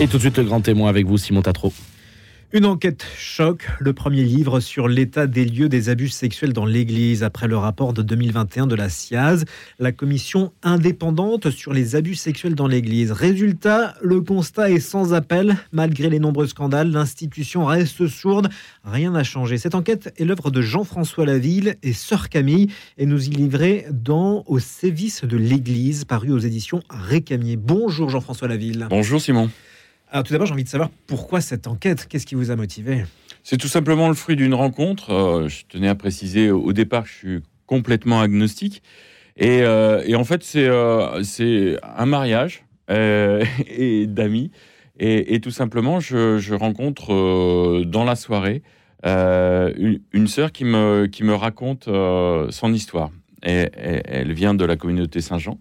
Et tout de suite, le grand témoin avec vous, Simon Tatro. Une enquête choc, le premier livre sur l'état des lieux des abus sexuels dans l'Église après le rapport de 2021 de la SIAZ, la commission indépendante sur les abus sexuels dans l'Église. Résultat, le constat est sans appel. Malgré les nombreux scandales, l'institution reste sourde. Rien n'a changé. Cette enquête est l'œuvre de Jean-François Laville et Sœur Camille et nous y livrer dans Au sévice de l'Église, paru aux éditions Récamier. Bonjour Jean-François Laville. Bonjour Simon. Alors tout d'abord, j'ai envie de savoir pourquoi cette enquête? Qu'est-ce qui vous a motivé? C'est tout simplement le fruit d'une rencontre. Euh, je tenais à préciser, au départ, je suis complètement agnostique. Et, euh, en fait, c'est euh, un mariage et d'amis. Et, tout simplement, je, rencontre dans la soirée une, sœur qui me, qui me raconte son histoire. Et, elle vient de la communauté Saint-Jean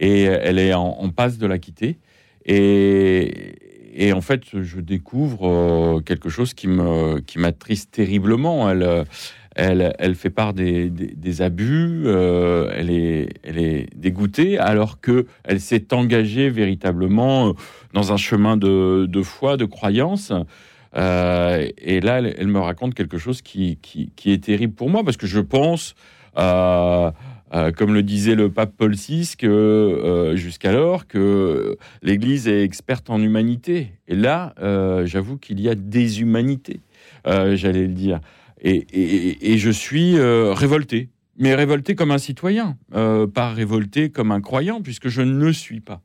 et elle est en, en passe de la quitter. Et, et en fait, je découvre euh, quelque chose qui me qui m'attriste terriblement. Elle, euh, elle, elle fait part des, des, abus. Euh, elle est elle est dégoûtée alors que elle s'est engagée véritablement dans un chemin de, de foi, de croyance. et là, elle, me raconte quelque chose qui, qui, qui, est terrible pour moi parce que je pense euh, comme le disait le pape Paul VI, que euh, jusqu'alors que l'Église est experte en humanité. Et là, euh, j'avoue qu'il y a des humanités, j'allais le dire. Et, je suis révolté, mais révolté comme un citoyen, pas révolté comme un croyant, puisque je ne suis pas.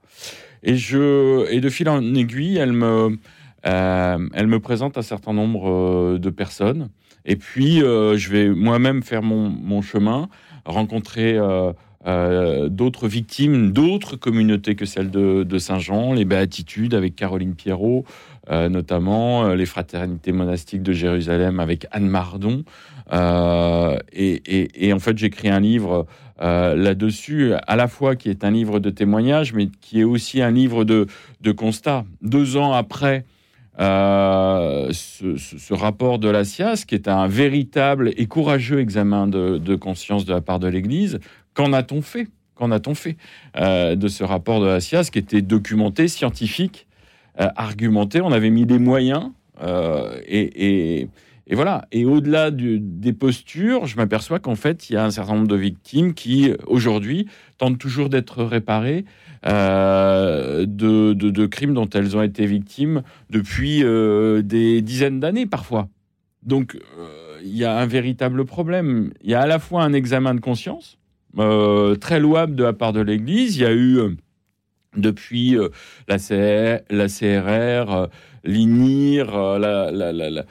Et, je, et de fil en aiguille, elle me, elle me présente un certain nombre de personnes. Et puis, je vais moi-même faire mon chemin rencontrer euh, euh, d'autres victimes, d'autres communautés que celle de, Saint-Jean, les Béatitudes avec Caroline Pierrot, euh, notamment les fraternités monastiques de Jérusalem avec Anne Mardon. Et, en fait, j'écris un livre là-dessus, à la fois qui est un livre de témoignages, mais qui est aussi un livre de, de constat. Deux ans après euh, ce, rapport de la SIAS, qui est un véritable et courageux examen de, conscience de la part de l'Église. Qu'en a-t-on fait? Qu'en a-t-on fait euh, de ce rapport de la SIAS qui était documenté, scientifique, euh, argumenté? On avait mis des moyens et, voilà. Et au-delà des postures, je m'aperçois qu'en fait, il y a un certain nombre de victimes qui, aujourd'hui, tentent toujours d'être réparées euh, de, crimes dont elles ont été victimes depuis euh, des dizaines d'années parfois. Donc euh, il y a un véritable problème. Il y a à la fois un examen de conscience très louable de la part de l'Église. Il y a eu depuis la, la, CRR, l'INIR, la,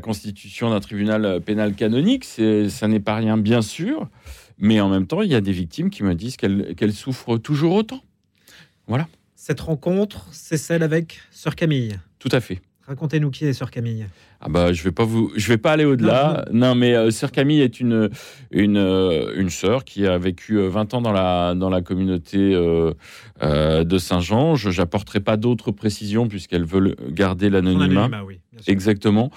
constitution d'un tribunal pénal canonique. Ça n'est pas rien, bien sûr. Mais en même temps, il y a des victimes qui me disent qu'elles souffrent toujours autant. Voilà. Cette rencontre, c'est celle avec Sœur Camille. Tout à fait. Racontez-nous qui est Sœur Camille. Ah bah je vais pas vous, je vais pas aller au-delà. Non, mais euh, Sœur Camille est une une euh, une sœur qui a vécu 20 euh, ans dans la dans la communauté de Saint-Jean. Je n'apporterai pas d'autres précisions puisqu'elle veut garder l'anonymat. Oui, Exactement.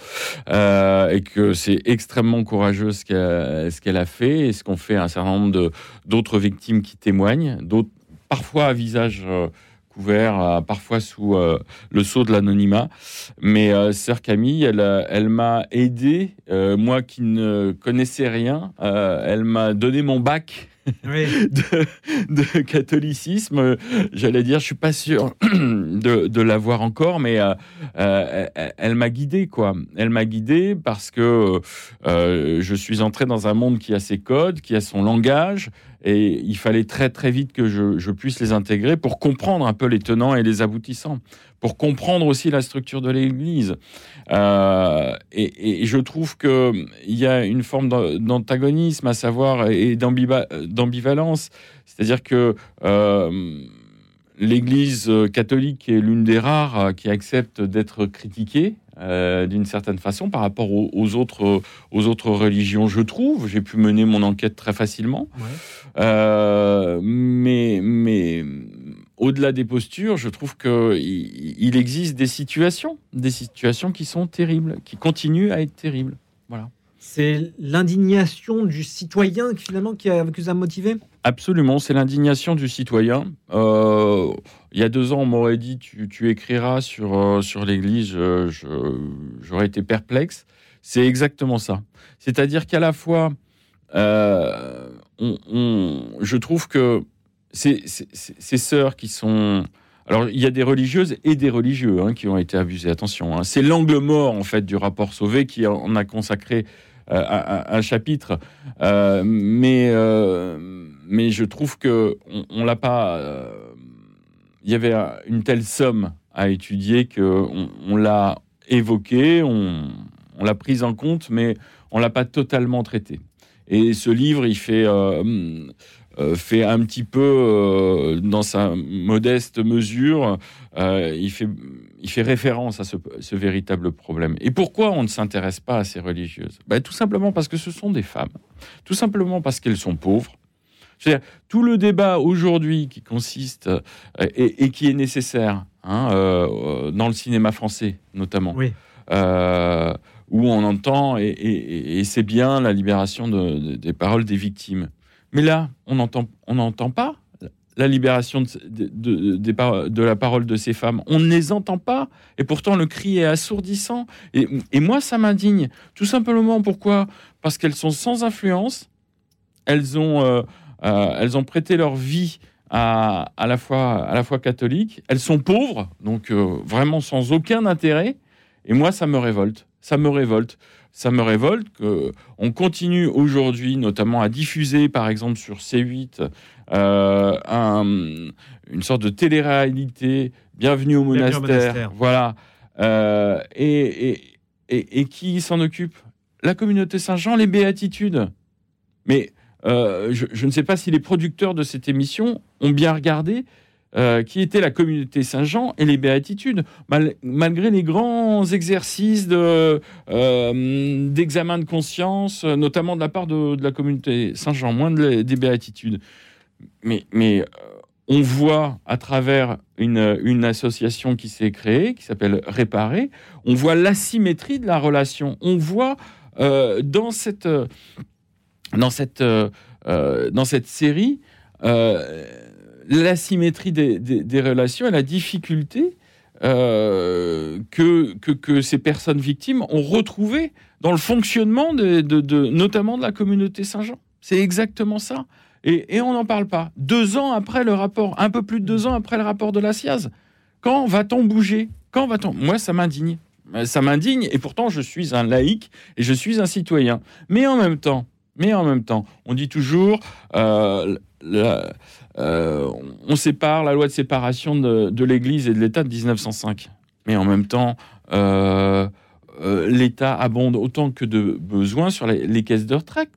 et que c'est extrêmement courageux ce qu'elle ce qu'elle a fait et ce qu'ont fait un certain nombre de d'autres victimes qui témoignent, d'autres parfois à visage euh, euh, parfois sous euh, le sceau de l'anonymat. Mais sœur Camille, elle, elle m'a aidé, moi qui ne connaissais rien, elle m'a donné mon bac de, catholicisme. J'allais dire, je suis pas sûr de, l'avoir encore, mais euh, euh, elle, m'a guidé, quoi. Elle m'a guidé parce que euh, je suis entré dans un monde qui a ses codes, qui a son langage, et il fallait très très vite que je, puisse les intégrer pour comprendre un peu les tenants et les aboutissants, pour comprendre aussi la structure de l'Église. et, je trouve qu'il y a une forme d'antagonisme, à savoir, et d'ambivalence. C'est-à-dire que euh, l'Église catholique est l'une des rares euh, qui accepte d'être critiquée euh, d'une certaine façon par rapport aux, autres, aux autres religions, je trouve. J'ai pu mener mon enquête très facilement. mais mais au-delà des postures, je trouve qu'il il existe des situations, des situations qui sont terribles, qui continuent à être terribles. Voilà. C'est l'indignation du citoyen finalement qui, a, qui a motivé? Absolument, c'est l'indignation du citoyen. Euh, il y a deux ans, on m'aurait dit tu, écriras sur, euh, sur l'Église, j'aurais été perplexe. C'est exactement ça. C'est-à-dire qu'à la fois, euh, je trouve que ces, ces, ces, sœurs qui sont... Alors, il y a des religieuses et des religieux hein, qui ont été abusés. Attention, hein. c'est l'angle mort en fait du rapport Sauvé qui en a consacré euh, un, chapitre, euh, mais euh, mais je trouve que on, l'a pas. Il y avait une telle somme à étudier que on, l'a évoqué, on, l'a prise en compte, mais on l'a pas totalement traité. Et ce livre, il fait fait un petit peu, dans sa modeste mesure, il, fait, il fait référence à ce, véritable problème. Et pourquoi on ne s'intéresse pas à ces religieuses? Ben, Tout simplement parce que ce sont des femmes. Tout simplement parce qu'elles sont pauvres. tout le débat aujourd'hui qui consiste et, qui est nécessaire hein, dans le cinéma français, notamment, où on entend, et, c'est bien la libération des paroles des victimes. Mais là, on n'entend pas la libération de, la parole de ces femmes. On ne les entend pas. Et pourtant, le cri est assourdissant. Et, moi, ça m'indigne. Tout simplement pourquoi? Parce qu'elles sont sans influence. Elles ont, euh, euh, elles ont prêté leur vie à, la fois, à la catholique. Elles sont pauvres, donc euh, vraiment sans aucun intérêt. Et moi, ça me révolte. Ça me révolte. Ça me révolte qu'on continue aujourd'hui, notamment à diffuser, par exemple sur C8, euh, une sorte de télé-réalité, Bienvenue au monastère, voilà, euh, et, et, qui s'en occupe? La communauté Saint-Jean, les béatitudes. Mais euh, je, je, ne sais pas si les producteurs de cette émission ont bien regardé euh, qui était la communauté Saint-Jean et les béatitudes, malgré les grands exercices euh, d'examen de, conscience, notamment de la part de, la communauté Saint-Jean, moins des béatitudes. Mais, euh, on voit à travers une, une association qui s'est créée, qui s'appelle Réparer, on voit l'asymétrie de la relation. On voit dans cette, dans cette, dans cette série l'asymétrie des, des, relations et la difficulté euh, que, que, ces personnes victimes ont retrouvé dans le fonctionnement de, de, notamment de la communauté Saint-Jean. C'est exactement ça. Et, et on n'en parle pas. Deux ans après le rapport, un peu plus de deux ans après le rapport de la SIAZ, quand va-t-on bouger? Quand va-t-on? Moi, ça m'indigne. Ça m'indigne, et pourtant je suis un laïc et je suis un citoyen. Mais en même temps, mais en même temps, on dit toujours euh, euh, on sépare la loi de séparation de, l'Église et de l'État de 1905. Mais en même temps, euh, euh, l'État abonde autant que de besoin sur les, caisses de retraite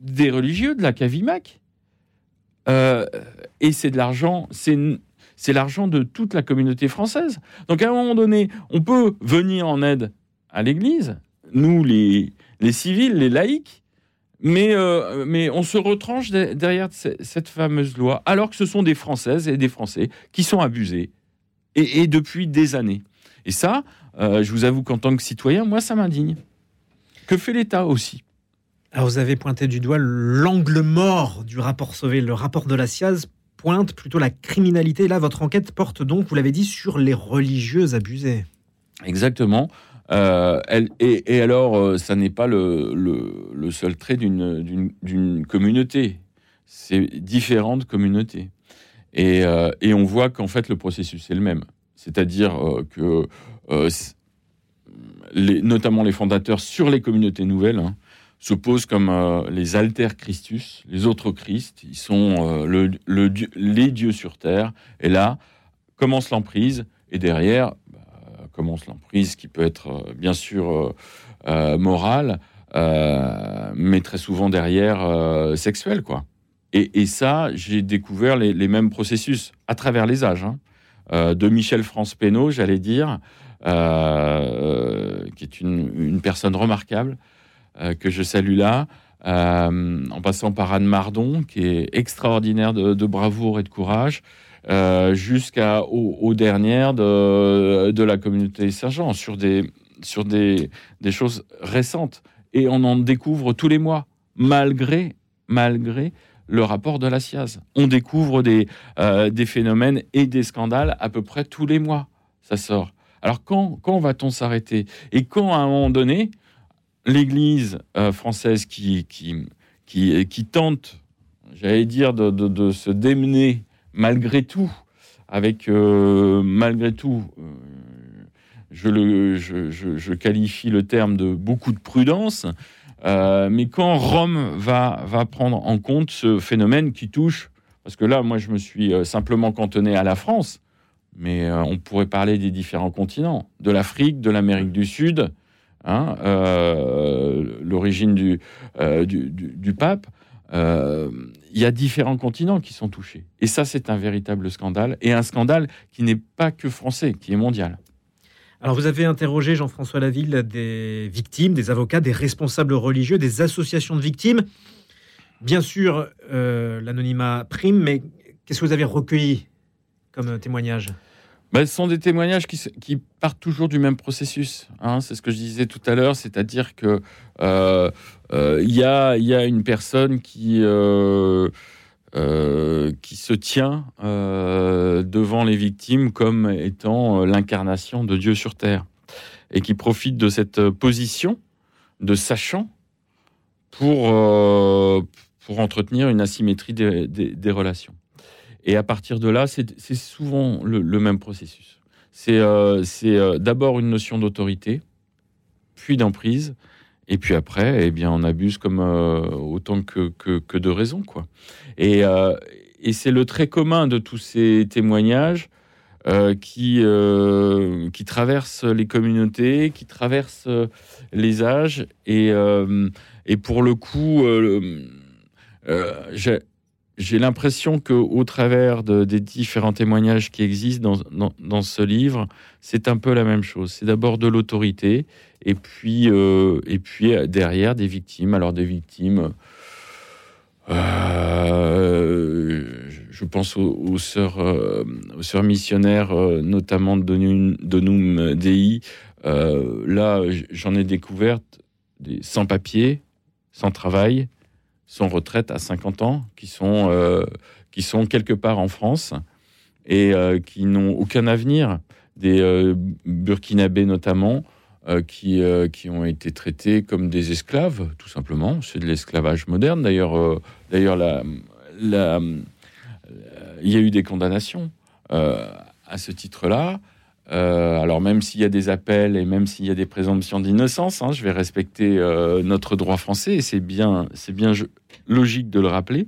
des religieux, de la Cavimac. et c'est de l'argent, c'est l'argent de toute la communauté française. Donc à un moment donné, on peut venir en aide à l'Église, nous les, les civils, les laïcs, mais, euh, mais on se retranche derrière cette fameuse loi, alors que ce sont des Françaises et des Français qui sont abusés, et, depuis des années. Et ça, euh, je vous avoue qu'en tant que citoyen, moi, ça m'indigne. Que fait l'État aussi? Alors, vous avez pointé du doigt l'angle mort du rapport Sauvé. Le rapport de la SIAZ pointe plutôt la criminalité. Là, votre enquête porte donc, vous l'avez dit, sur les religieuses abusées. Exactement. Euh, et, alors, euh, ça n'est pas le, seul trait d'une communauté. C'est différentes communautés. Et, euh, et on voit qu'en fait, le processus est le même. C'est-à-dire que, notamment les fondateurs sur les communautés nouvelles, hein, se posent comme les alter Christus, les autres Christ. Ils sont le, les dieux sur terre. Et là, commence l'emprise. Et derrière, commence l'emprise, qui peut être euh, bien sûr euh, euh, morale, mais très souvent derrière sexuelle, quoi. Et, ça, j'ai découvert les, mêmes processus à travers les âges. Hein. de Michel France Pénaud, j'allais dire, qui est une, personne remarquable, que je salue là, en passant par Anne Mardon, qui est extraordinaire de bravoure et de courage, euh, jusqu'aux aux dernières de, la communauté Saint-Jean, sur, des, sur des, des, choses récentes. et on en découvre tous les mois, malgré, malgré le rapport de la SIAZ. On découvre des, euh, des phénomènes et des scandales à peu près tous les mois. Ça sort. Alors quand, quand va-t-on s'arrêter? Et quand, à un moment donné, l'Église euh, française qui, tente, j'allais dire, de, se démener malgré tout, avec euh, malgré tout, je, le, je, je, qualifie le terme de beaucoup de prudence, euh, mais quand Rome va, prendre en compte ce phénomène qui touche, parce que là, moi, je me suis euh, simplement cantonné à la France, mais euh, on pourrait parler des différents continents, de l'Afrique, de l'Amérique du Sud, hein, l'origine du, du, du, pape. Il y a différents continents qui sont touchés. Et ça, c'est un véritable scandale, et un scandale qui n'est pas que français, qui est mondial. Alors vous avez interrogé Jean-François Laville des victimes, des avocats, des responsables religieux, des associations de victimes. Bien sûr, euh, l'anonymat prime, mais qu'est-ce que vous avez recueilli comme témoignage? Ben, ce sont des témoignages qui, partent toujours du même processus. Hein. c'est ce que je disais tout à l'heure, c'est-à-dire que euh, euh, il y, a, une personne qui euh, se tient devant les victimes comme étant l'incarnation de Dieu sur terre et qui profite de cette position de sachant pour, pour entretenir une asymétrie des, relations. Et à partir de là, c'est souvent le, même processus. C'est d'abord une notion d'autorité, puis d'emprise, et puis après, eh bien, on abuse comme autant que, que, de raison, quoi. Euh, et, c'est le trait commun de tous ces témoignages euh, qui, euh, qui traversent les communautés, qui traversent les âges. Et, et pour le coup, j'ai l'impression qu'au travers des différents témoignages qui existent dans, ce livre, c'est un peu la même chose. C'est d'abord de l'autorité, et puis, et puis derrière des victimes. Alors des victimes euh, je pense aux, sœurs, euh, missionnaires, euh, notamment de Donum Dei. là, j'en ai découvert des sans-papiers, sans travail, sans retraite à 50 ans, qui sont, qui sont quelque part en France et qui n'ont aucun avenir. Des Burkinabés notamment, euh, qui, euh, qui ont été traités comme des esclaves, tout simplement. C'est de l'esclavage moderne. D'ailleurs, euh, d'ailleurs, il y a eu des condamnations à ce titre-là. Alors même s'il y a des appels et même s'il y a des présomptions d'innocence, hein, je vais respecter notre droit français et c'est bien, c'est bien logique de le rappeler.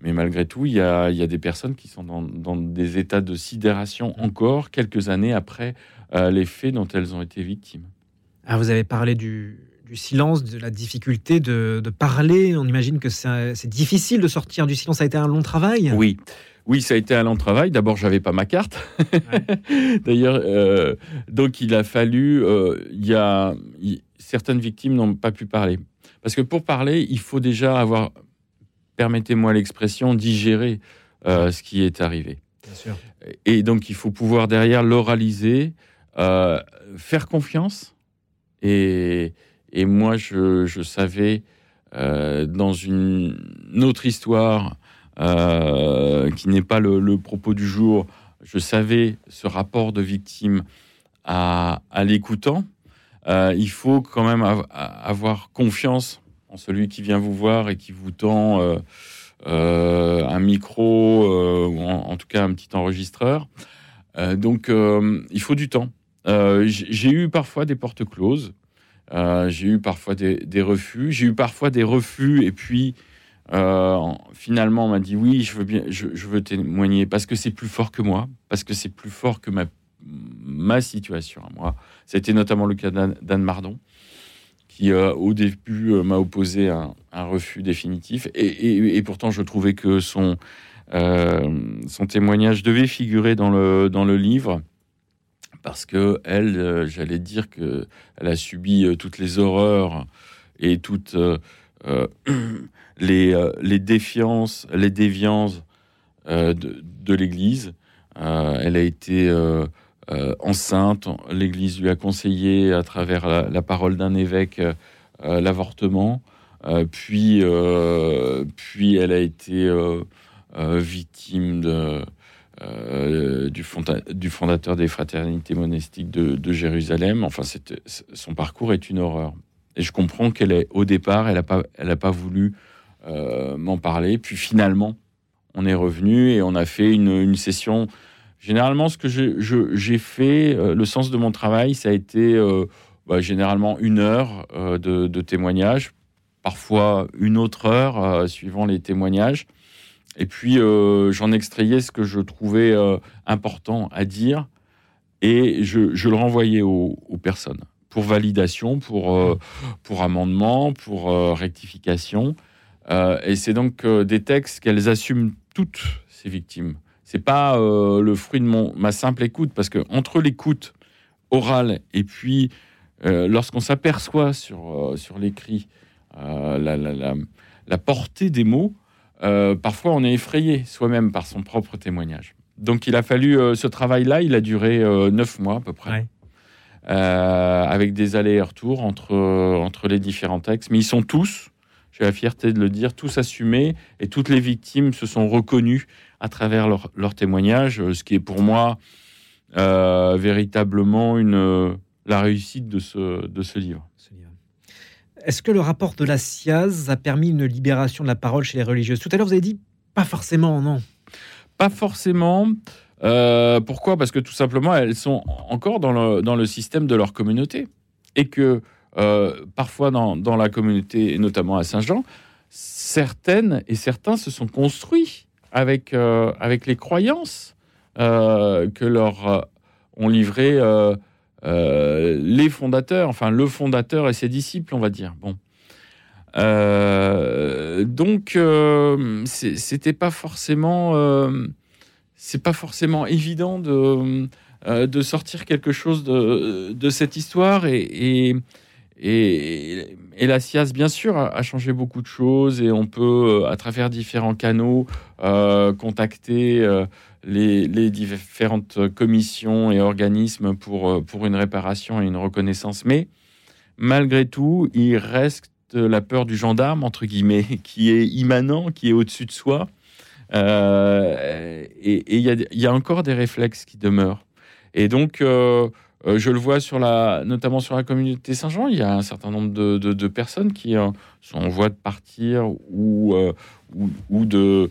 Mais malgré tout, il y a, il y a des personnes qui sont dans, dans, des états de sidération encore quelques années après les faits dont elles ont été victimes. Ah, vous avez parlé du, silence, de la difficulté de, parler. On imagine que c'est difficile de sortir du silence. Ça a été un long travail Oui. Oui, ça a été un long travail. D'abord, j'avais pas ma carte. D'ailleurs, euh, donc il a fallu. Euh, il y a certaines victimes n'ont pas pu parler parce que pour parler, il faut déjà avoir, permettez-moi l'expression, digérer euh, ce qui est arrivé. Bien sûr. Et donc, il faut pouvoir derrière l'oraliser, faire confiance et, moi, je, savais, euh, dans une, autre histoire euh, qui n'est pas le, propos du jour, je savais ce rapport de victime à, l'écoutant. Euh, il faut quand même avoir confiance en celui qui vient vous voir et qui vous tend un micro ou en, tout cas un petit enregistreur. donc, il faut du temps. J'ai eu parfois des portes closes. Euh, j'ai eu parfois des, refus. J'ai eu parfois des refus et puis euh, finalement on m'a dit oui, je veux témoigner parce que c'est plus fort que moi, parce que c'est plus fort que ma, situation à moi. C'était notamment le cas d'Anne Mardon qui au début m'a opposé un, refus définitif et, pourtant je trouvais que son, témoignage devait figurer dans le livre parce que elle, euh, j'allais dire que elle a subi euh, toutes les horreurs et toutes euh, les, défiances, les déviances de, l'Église. elle a été enceinte. L'Église lui a conseillé, à travers la, parole d'un évêque, l'avortement, puis, puis elle a été victime de, du, du, fondateur des fraternités monastiques de, de Jérusalem. Enfin, son parcours est une horreur. Et je comprends qu'elle est, au départ, elle n'a pas, pas voulu m'en parler. Puis finalement, on est revenu et on a fait une, session. Généralement, ce que j'ai fait, euh, le sens de mon travail, ça a été euh, bah, généralement une heure euh, de, de, témoignage, parfois une autre heure, suivant les témoignages. Et puis, j'en extrayais ce que je trouvais important à dire et je, le renvoyais aux, personnes pour validation, pour, pour amendement, pour rectification. et c'est donc des textes qu'elles assument toutes ces victimes. C'est pas euh, le fruit de ma simple écoute, parce que entre l'écoute orale et puis euh, lorsqu'on s'aperçoit sur, euh, sur l'écrit la, la, portée des mots, parfois on est effrayé soi-même par son propre témoignage. Donc il a fallu ce travail-là, il a duré neuf mois à peu près. avec des allers-retours entre, entre les différents textes. Mais ils sont tous, j'ai la fierté de le dire, tous assumés et toutes les victimes se sont reconnues à travers leur, leur témoignage, ce qui est pour moi euh, véritablement une, la réussite de ce, de ce livre. Est-ce que le rapport de la SIAZ a permis une libération de la parole chez les religieuses? Tout à l'heure, vous avez dit pas forcément, non Pas forcément. Euh, pourquoi? Parce que tout simplement, elles sont encore dans le, système de leur communauté. Et que euh, parfois dans, la communauté, et notamment à Saint-Jean, certaines et certains se sont construits avec, euh, avec les croyances que leur ont livré les fondateurs, enfin le fondateur et ses disciples, on va dire. Bon. donc, c'était pas forcément, c'est pas forcément évident de, de sortir quelque chose de, de cette histoire et, la SIAS, bien sûr, a, changé beaucoup de choses et on peut, euh, à travers différents canaux, euh, contacter euh, les, différentes commissions et organismes pour, pour une réparation et une reconnaissance. Mais malgré tout, il reste la peur du gendarme, entre guillemets, qui est immanent, qui est au-dessus de soi. et il y, a encore des réflexes qui demeurent. Et donc, je le vois sur la, notamment sur la communauté Saint-Jean, il y a un certain nombre de, personnes qui euh, sont en voie de partir ou, euh, ou, de,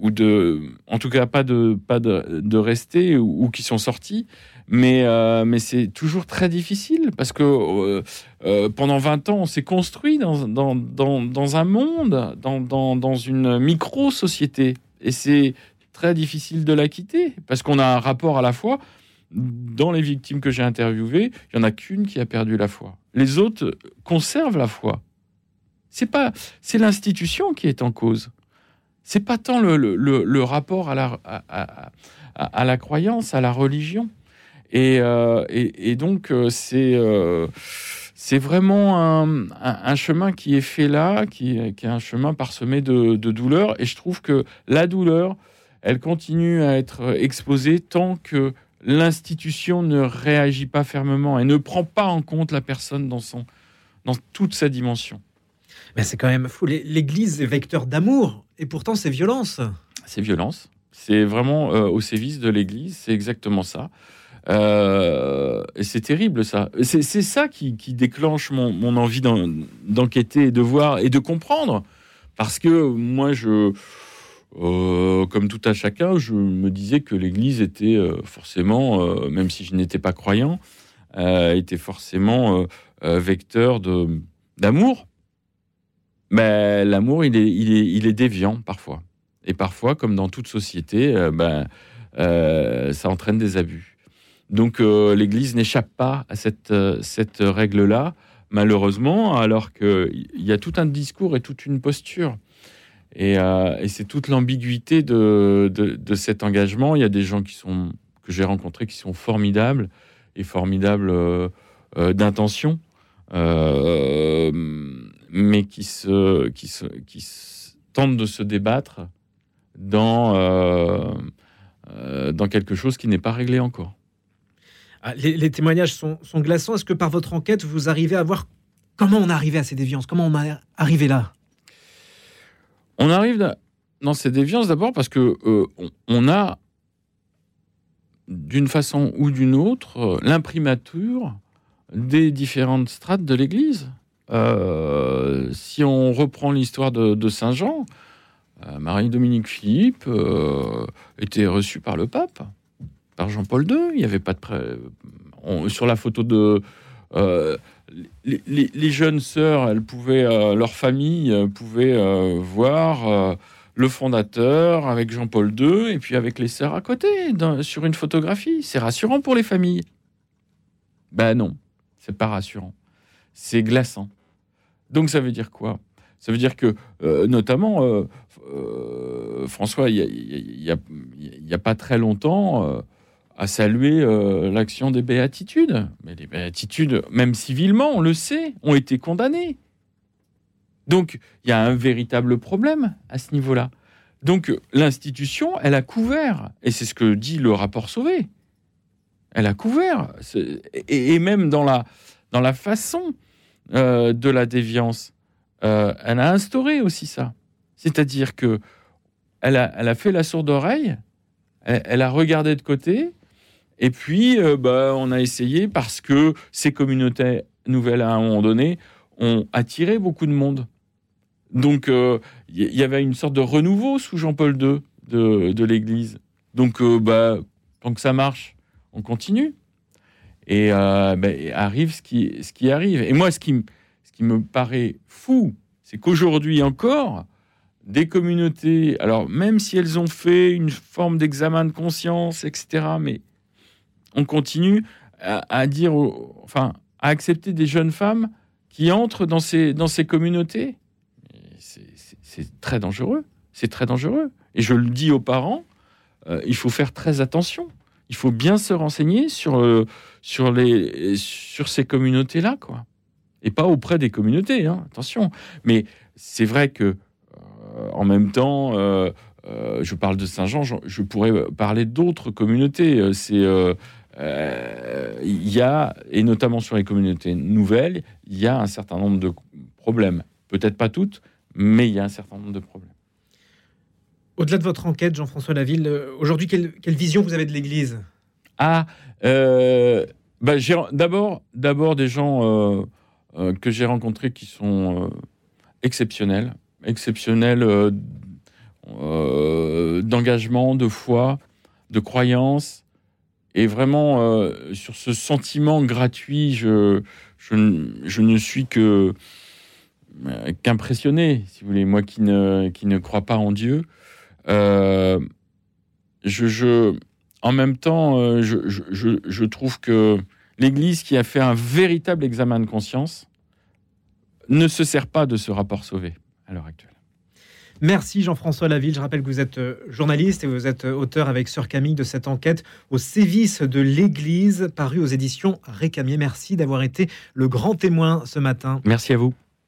ou de, en tout cas pas de, pas de, rester ou, qui sont sortis. Mais, mais c'est toujours très difficile parce que pendant 20 ans, on s'est construit dans, dans, un monde, dans, dans une micro-société. Et c'est très difficile de la quitter parce qu'on a un rapport à la foi. Dans les victimes que j'ai interviewées, il y en a qu'une qui a perdu la foi. Les autres conservent la foi. C'est pas, c'est l'institution qui est en cause. C'est pas tant le, le, rapport à la, à, à, la croyance, à la religion. Et, euh, et, donc, euh, c'est euh, c'est vraiment un, un, chemin qui est fait là, qui, qui est un chemin parsemé de, de douleur. Et je trouve que la douleur, elle continue à être exposée tant que l'institution ne réagit pas fermement et ne prend pas en compte la personne dans, son, dans toute sa dimension. Mais c'est quand même fou. L'Église est vecteur d'amour et pourtant c'est violence. C'est violence. C'est vraiment euh, au sévice de l'Église. C'est exactement ça. Euh, et c'est terrible ça. C'est ça qui, déclenche mon, mon envie d'enquêter et de voir et de comprendre. Parce que moi, je, euh, comme tout à chacun, je me disais que l'Église était euh, forcément, euh, même si je n'étais pas croyant, était forcément vecteur de d'amour. Mais l'amour, il est, déviant parfois. Et parfois, comme dans toute société, ben, ça entraîne des abus. Donc l'Église n'échappe pas à cette, cette règle-là, malheureusement, alors qu'il y a tout un discours et toute une posture. Euh, et, c'est toute l'ambiguïté de, cet engagement. Il y a des gens qui sont, que j'ai rencontrés qui sont formidables et formidables euh, euh, d'intention, mais qui, se, qui, se, qui tentent de se débattre dans, dans quelque chose qui n'est pas réglé encore. Ah, les, témoignages sont, glaçants. Est-ce que par votre enquête, vous arrivez à voir comment on est arrivé à ces déviances? Comment on est arrivé là? On arrive dans ces déviances d'abord parce que euh, on a, d'une façon ou d'une autre, euh, l'imprimature des différentes strates de l'Église. Euh, si on reprend l'histoire de, Saint Jean, Marie-Dominique Philippe était reçue par le pape par Jean-Paul II. Il n'y avait pas de sur la photo de euh, les, jeunes sœurs, elles pouvaient, euh, leur famille euh, pouvait voir le fondateur avec Jean-Paul II et puis avec les sœurs à côté sur une photographie. C'est rassurant pour les familles. Ben non, c'est pas rassurant. C'est glaçant. Donc ça veut dire quoi? Ça veut dire que, notamment, François, il n'y a, pas très longtemps, à saluer euh, l'action des béatitudes. Mais les béatitudes, même civilement, on le sait, ont été condamnées. Donc, il y a un véritable problème à ce niveau-là. Donc, l'institution, elle a couvert, et c'est ce que dit le rapport Sauvé, elle a couvert, et, même dans la, dans la façon euh, de la déviance, euh, elle a instauré aussi ça. C'est-à-dire que elle a, elle a fait la sourde oreille, elle a regardé de côté, et puis, euh, bah, on a essayé parce que ces communautés nouvelles, à un moment donné, ont attiré beaucoup de monde. Donc, il euh, y, avait une sorte de renouveau sous Jean-Paul II de, l'Église. Donc, euh, bah, tant que ça marche, on continue. Et bah, arrive ce qui, arrive. Et moi, ce qui, ce qui me paraît fou, c'est qu'aujourd'hui encore, des communautés, alors même si elles ont fait une forme d'examen de conscience, etc., mais on continue à, dire, enfin, à accepter des jeunes femmes qui entrent dans ces, communautés. C'est très dangereux. C'est très dangereux. Et je le dis aux parents, euh, il faut faire très attention. Il faut bien se renseigner sur, euh, ces communautés-là, quoi. Et pas auprès des communautés, hein, attention. Mais c'est vrai que, euh, en même temps, je parle de Saint-Jean, je, pourrais parler d'autres communautés. C'est il y a, et notamment sur les communautés nouvelles, il y a un certain nombre de problèmes. Peut-être pas toutes, mais il y a un certain nombre de problèmes. Au-delà de votre enquête, Jean-François Laville, euh, aujourd'hui, quelle, vision vous avez de l'Église? Ah, euh, bah, d'abord, d'abord des gens que j'ai rencontrés qui sont exceptionnels, exceptionnels d'engagement, de foi, de croyance, et vraiment, euh, sur ce sentiment gratuit, je, je, ne suis que euh, qu'impressionné, si vous voulez. Moi qui ne, qui ne crois pas en Dieu, euh, je, je, en même temps, je, je, je trouve que l'Église qui a fait un véritable examen de conscience ne se sert pas de ce rapport sauvé à l'heure actuelle. Merci Jean-François Laville. Je rappelle que vous êtes euh, journaliste et vous êtes euh, auteur avec Sœur Camille de cette enquête au sévice de l'Église, paru aux éditions Récamier. Merci d'avoir été le grand témoin ce matin. Merci à vous.